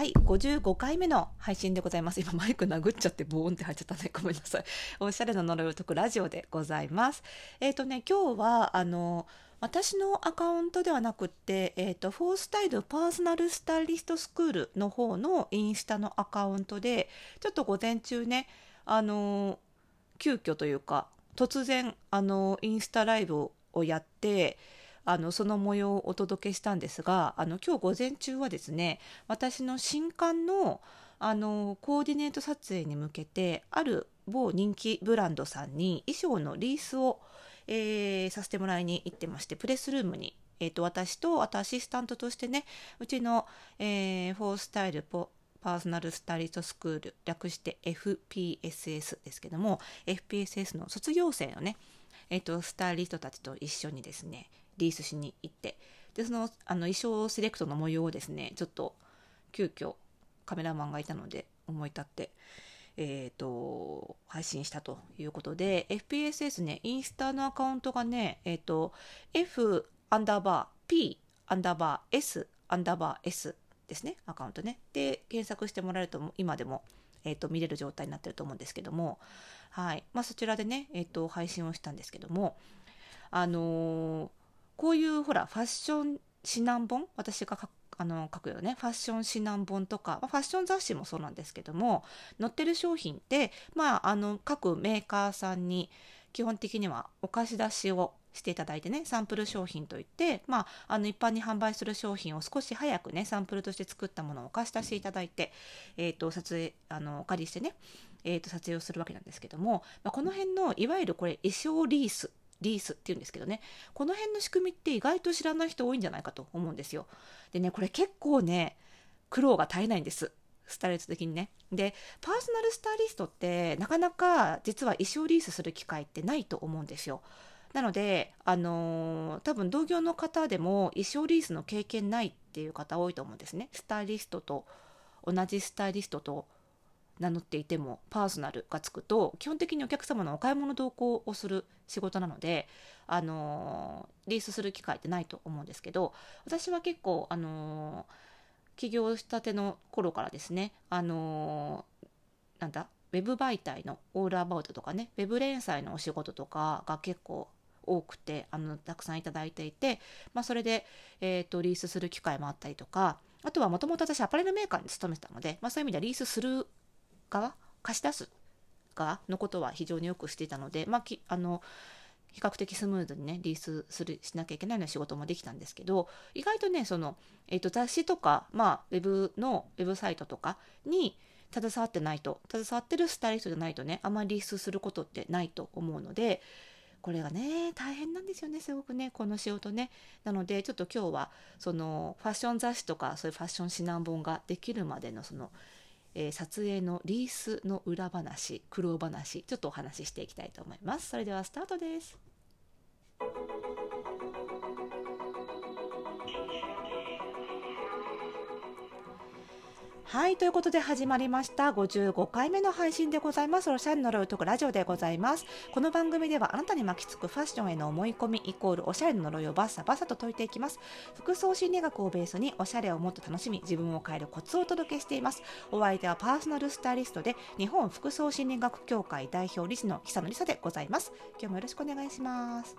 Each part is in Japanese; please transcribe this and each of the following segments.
はい、55回目の配信でございます。今マイク殴っちゃってボーンって入っちゃったね。ごめんなさい。おしゃれな呪いを解くラジオでございます。えっ、とね、今日は、あの、私のアカウントではなくって、えっ、と、フォースタイルパーソナルスタイリストスクールの方のインスタのアカウントで、ちょっと午前中ね、あの、急遽というか、突然、あの、インスタライブをやって、あのその模様をお届けしたんですがあの今日午前中はですね私の新刊のあのコーディネート撮影に向けてある某人気ブランドさんに衣装のリースを、えーさせてもらいに行ってましてプレスルームに、えー、と私とあとアシスタントとしてねうちの、えーフォースタイルポパーソナルスタイリストスクール略して FPSS ですけども FPSS の卒業生のねえっとスタイリストたちと一緒にですねリースしに行ってでそのあの衣装セレクトの模様をですねちょっと急遽カメラマンがいたので思い立ってえー、と配信したということで FPSS ねインスタのアカウントがねえっ、と F アンダーバー P アンダーバー S アンダーバー S ですねアカウントね。で検索してもらえると今でも、えー、と見れる状態になってると思うんですけどもはい。まあそちらでね、えー、と配信をしたんですけどもあのーこういうほらファッション指南本？私が書くあの書くよね。ファッション指南本とか、まファッション雑誌もそうなんですけども載ってる商品って、まあ、あの各メーカーさんに基本的にはお貸し出しをしていただいてねサンプル商品といって、まあ、あの一般に販売する商品を少し早くねサンプルとして作ったものをお貸し出していただいて、えー、と撮影あのお借りしてね、えー、と撮影をするわけなんですけども、まあ、この辺のいわゆるこれ衣装リースリースっていうんですけどねこの辺の仕組みって意外と知らない人多いんじゃないかと思うんですよ。でねこれ結構ね苦労が絶えないんですスタイリスト的にね。でパーソナルスタイリストってなかなか実は衣装リースする機会ってないと思うんですよ。なので、あのー多分同業の方でも衣装リースの経験ないっていう方多いと思うんですね。スタイリストと同じスタイリストと名乗っていてもパーソナルがつくと基本的にお客様のお買い物同行をする仕事なので、あのリースする機会ってないと思うんですけど私は結構、あの起業したての頃からですね、あのーなんだウェブ媒体のオールアバウトとかねウェブ連載のお仕事とかが結構多くてあのたくさんいただいていて、まあ、それで、えー、とリースする機会もあったりとかあとはもともと私アパレルメーカーに勤めてたので、まあ、そういう意味ではリースする側貸し出す側のことは非常によくしていたので、まあ、きあの比較的スムーズにねリースするしなきゃいけないような仕事もできたんですけど意外とねその、えー、と雑誌とか、まあ、ウェブのウェブサイトとかに携わってないと携わってるスタイリストじゃないとねあんまりリースすることってないと思うのでこれがね大変なんですよねすごくねこの仕事ね。なのでちょっと今日はそのファッション雑誌とかそういうファッション指南本ができるまでのその、えー撮影のリースの裏話苦労話ちょっとお話ししていきたいと思います。それではスタートです。はい、ということで始まりました55回目の配信でございます。おしゃれの呪いを解くラジオでございます。この番組ではあなたに巻きつくファッションへの思い込みイコールおしゃれの呪いをバッサバサと解いていきます。服装心理学をベースにおしゃれをもっと楽しみ、自分を変えるコツをお届けしています。お相手はパーソナルスタイリストで日本服装心理学協会代表理事の久野里沙でございます。今日もよろしくお願いします。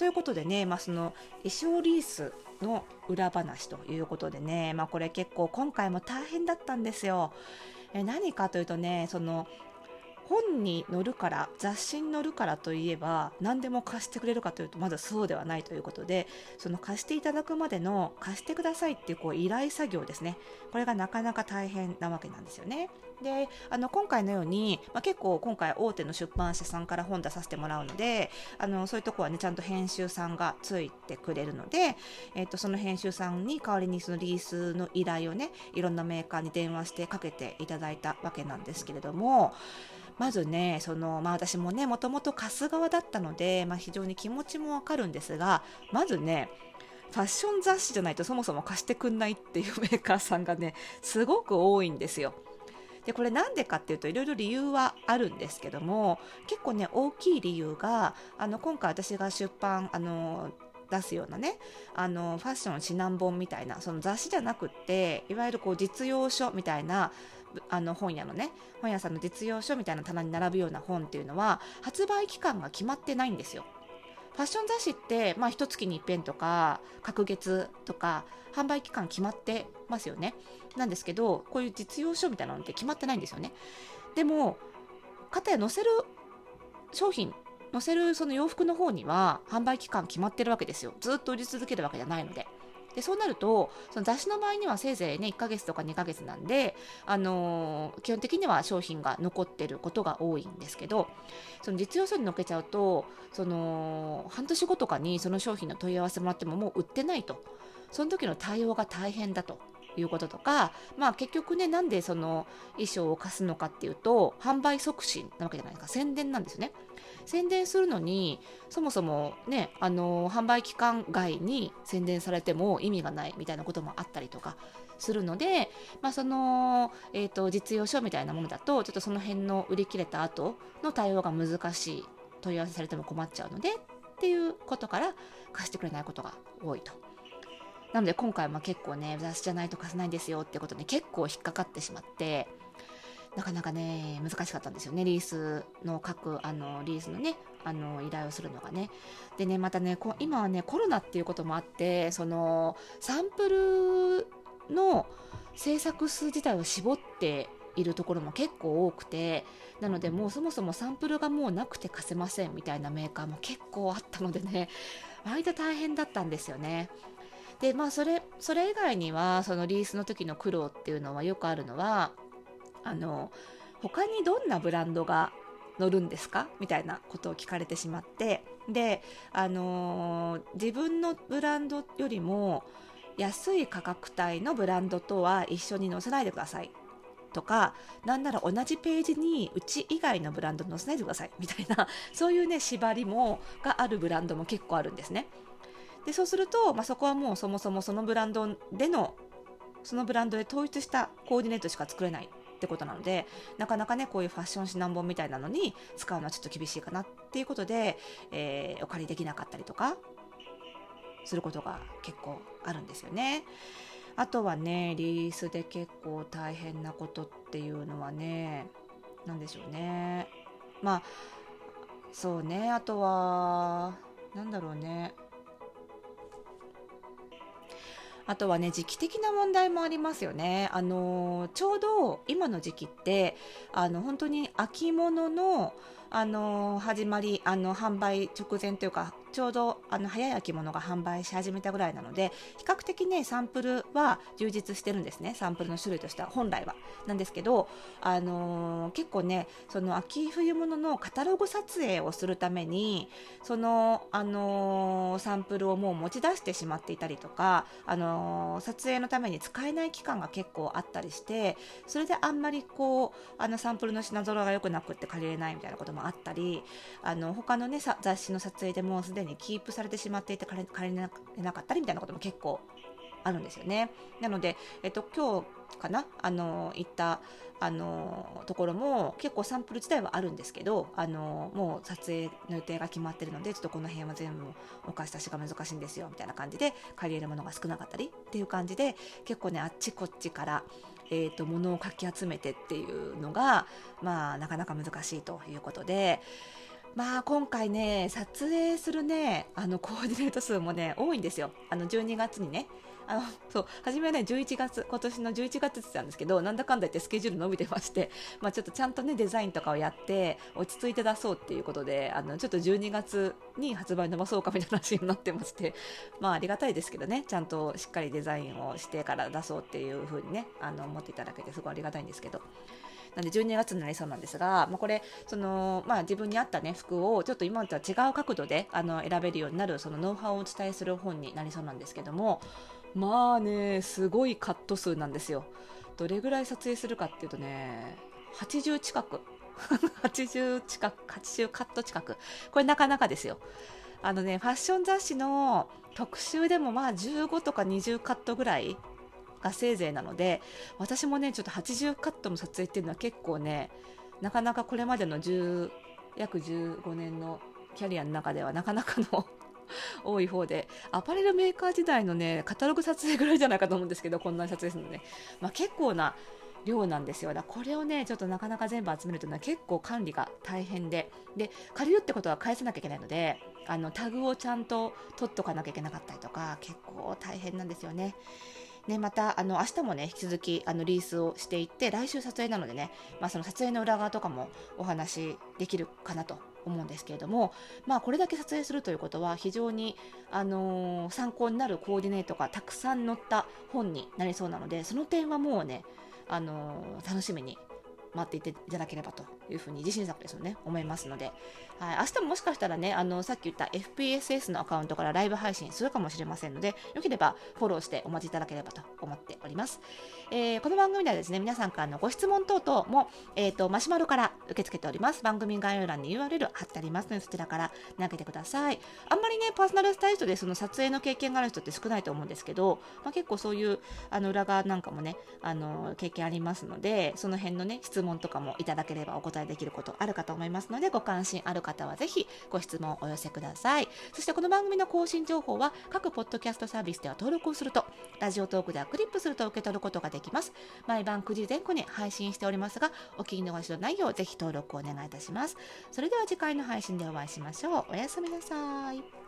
ということでね、まあ、その衣装リースの裏話ということでね、まあ、これ結構今回も大変だったんですよ。え何かというとねその本に載るから雑誌に載るからといえば何でも貸してくれるかというとまだそうではないということでその貸していただくまでの貸してくださいっていうこう依頼作業ですねこれがなかなか大変なわけなんですよね。であの今回のように、まあ、結構今回大手の出版社さんから本出させてもらうのであのそういうとこはねちゃんと編集さんがついてくれるので、えっとその編集さんに代わりにそのリースの依頼をねいろんなメーカーに電話してかけていただいたわけなんですけれどもまずねその、まあ、私もねもともと貸す側だったので、まあ、非常に気持ちもわかるんですがまずねファッション雑誌じゃないとそもそも貸してくんないっていうメーカーさんがねすごく多いんですよ。でこれなんでかっていうといろいろ理由はあるんですけども結構ね大きい理由があの今回私が出版あの出すようなねあのファッション指南本みたいなその雑誌じゃなくっていわゆるこう実用書みたいなあの本屋のね本屋さんの実用書みたいな棚に並ぶような本っていうのは発売期間が決まってないんですよ。ファッション雑誌って、まあ、一月に一遍とか隔月とか販売期間決まってますよね。なんですけどこういう実用書みたいなのって決まってないんですよね。でもかや載せる商品載せるその洋服の方には販売期間決まってるわけですよずっと売り続けるわけじゃないので。でそうなるとその雑誌の場合にはせいぜいね1ヶ月とか2ヶ月なんで、あのー、基本的には商品が残ってることが多いんですけどその実用書に載っけちゃうとその半年後とかにその商品の問い合わせもらってももう売ってないと。その時の対応が大変だと。いうこととか、まあ、結局ねなんでその衣装を貸すのかっていうと販売促進なわけじゃないですか宣伝なんですよね。宣伝するのにそもそもねあの販売期間外に宣伝されても意味がないみたいなこともあったりとかするので、まあ、その、えーと、実用書みたいなものだとちょっとその辺の売り切れた後の対応が難しい問い合わせされても困っちゃうのでっていうことから貸してくれないことが多いと。なので今回は結構ね雑誌じゃないと貸せないんですよってことに結構引っかかってしまってなかなかね難しかったんですよね。リースの各あのリースのねあの依頼をするのがね。でねまたね今はねコロナっていうこともあってそのサンプルの制作数自体を絞っているところも結構多くてなのでもうそもそもサンプルがもうなくて貸せませんみたいなメーカーも結構あったのでね割と大変だったんですよねでまあそれそれ以外にはそのリースの時の苦労っていうのはよくあるのはあの他にどんなブランドが乗るんですか？みたいなことを聞かれてしまってであのー、自分のブランドよりも安い価格帯のブランドとは一緒に載せないでくださいとかなんなら同じページにうち以外のブランド載せないでくださいみたいなそういうね縛りもがあるブランドも結構あるんですね。でそうすると、まあ、そこはもうそもそもそのブランドでのそのブランドで統一したコーディネートしか作れないってことなのでなかなかねこういうファッション指南本みたいなのに使うのはちょっと厳しいかなっていうことで、えー、お借りできなかったりとかすることが結構あるんですよね。あとはねリースで結構大変なことっていうのはね何でしょうね。まあそうね。あとは何だろうね。あとはね時期的な問題もありますよね。あのちょうど今の時期ってあの本当に秋物のあの始まりあの販売直前というかちょうどあの早い秋物が販売し始めたぐらいなので比較的ねサンプルは充実してるんですね。サンプルの種類としては本来は。なんですけど、あのー、結構ねその秋冬物のカタログ撮影をするためにその、あのー、サンプルをもう持ち出してしまっていたりとか、あのー、撮影のために使えない期間が結構あったりしてそれであんまりこうあのサンプルの品揃えが良くなくって借りれないみたいなこともあったりあの他のね雑誌の撮影でもすでにキープされてしまっていて借りれなかったりみたいなことも結構あるんですよね。なので、えっと、今日かな？あの行ったあのところも結構サンプル自体はあるんですけどあのもう撮影の予定が決まってるのでちょっとこの辺は全部お貸し出しが難しいんですよみたいな感じで借りれるものが少なかったりっていう感じで結構ねあっちこっちからえーと、物をかき集めてっていうのが、まあ、なかなか難しいということで、まあ今回ね、撮影するね、あのコーディネート数もね、多いんですよ。あの12月にね。あの、そう、初めはね、11月、今年の11月って言ってたんですけど、なんだかんだ言ってスケジュール伸びてまして、まあちょっとちゃんとね、デザインとかをやって、落ち着いて出そうっていうことで、あの、ちょっと12月に発売伸ばそうかみたいな話になってまして、まあありがたいですけどね、ちゃんとしっかりデザインをしてから出そうっていうふうにね、あの、思っていただけてすごいありがたいんですけど、なんで12月になりそうなんですが、まあ、これその、まあ、自分に合った、ね、服をちょっと今とは違う角度であの選べるようになるそのノウハウをお伝えする本になりそうなんですけどもまあねすごいカット数なんですよ。どれぐらい撮影するかっていうとね80近く。80近く80カット近く。これなかなかですよ。あのねファッション雑誌の特集でもまあ15とか20カットぐらいがせいぜいなので私もねちょっと80カットの撮影っていうのは結構ねなかなかこれまでの10約15年のキャリアの中ではなかなかの 多い方でアパレルメーカー時代のねカタログ撮影ぐらいじゃないかと思うんですけどこんな撮影するのね、まあ、結構な量なんですよ。だこれをねちょっとなかなか全部集めるというのは結構管理が大変で。で借りるってことは返さなきゃいけないのであのタグをちゃんと取っとかなきゃいけなかったりとか結構大変なんですよね。ね、またあの明日もね引き続きあのリースをしていって来週撮影なのでね、まあ、その撮影の裏側とかもお話できるかなと思うんですけれども、まあ、これだけ撮影するということは非常に、あのー、参考になるコーディネートがたくさん載った本になりそうなのでその点はもうねあの楽しみに待っていていただければというふうに自信作ですよね思いますので、はい、明日ももしかしたらねあのさっき言った FPSS のアカウントからライブ配信するかもしれませんのでよければフォローしてお待ちいただければと思っております、えー、この番組ではですね皆さんからのご質問等々も、えーと、マシュマロから受け付けております。番組概要欄に URL 貼ってありますのでそちらから投げてください。あんまりねパーソナルスタイリストでその撮影の経験がある人って少ないと思うんですけど、まあ、結構そういうあの裏側なんかもねあの経験ありますのでその辺のね質問とかもいただければお答えできることあるかと思いますのでご関心ある方はぜひご質問をお寄せください。そしてこの番組の更新情報は各ポッドキャストサービスでは登録をするとラジオトークではクリップすると受け取ることができます。毎晩9時前後に配信しておりますがお気に逃しのないようぜひ登録をお願いいたします。それでは次回の配信でお会いしましょう。おやすみなさい。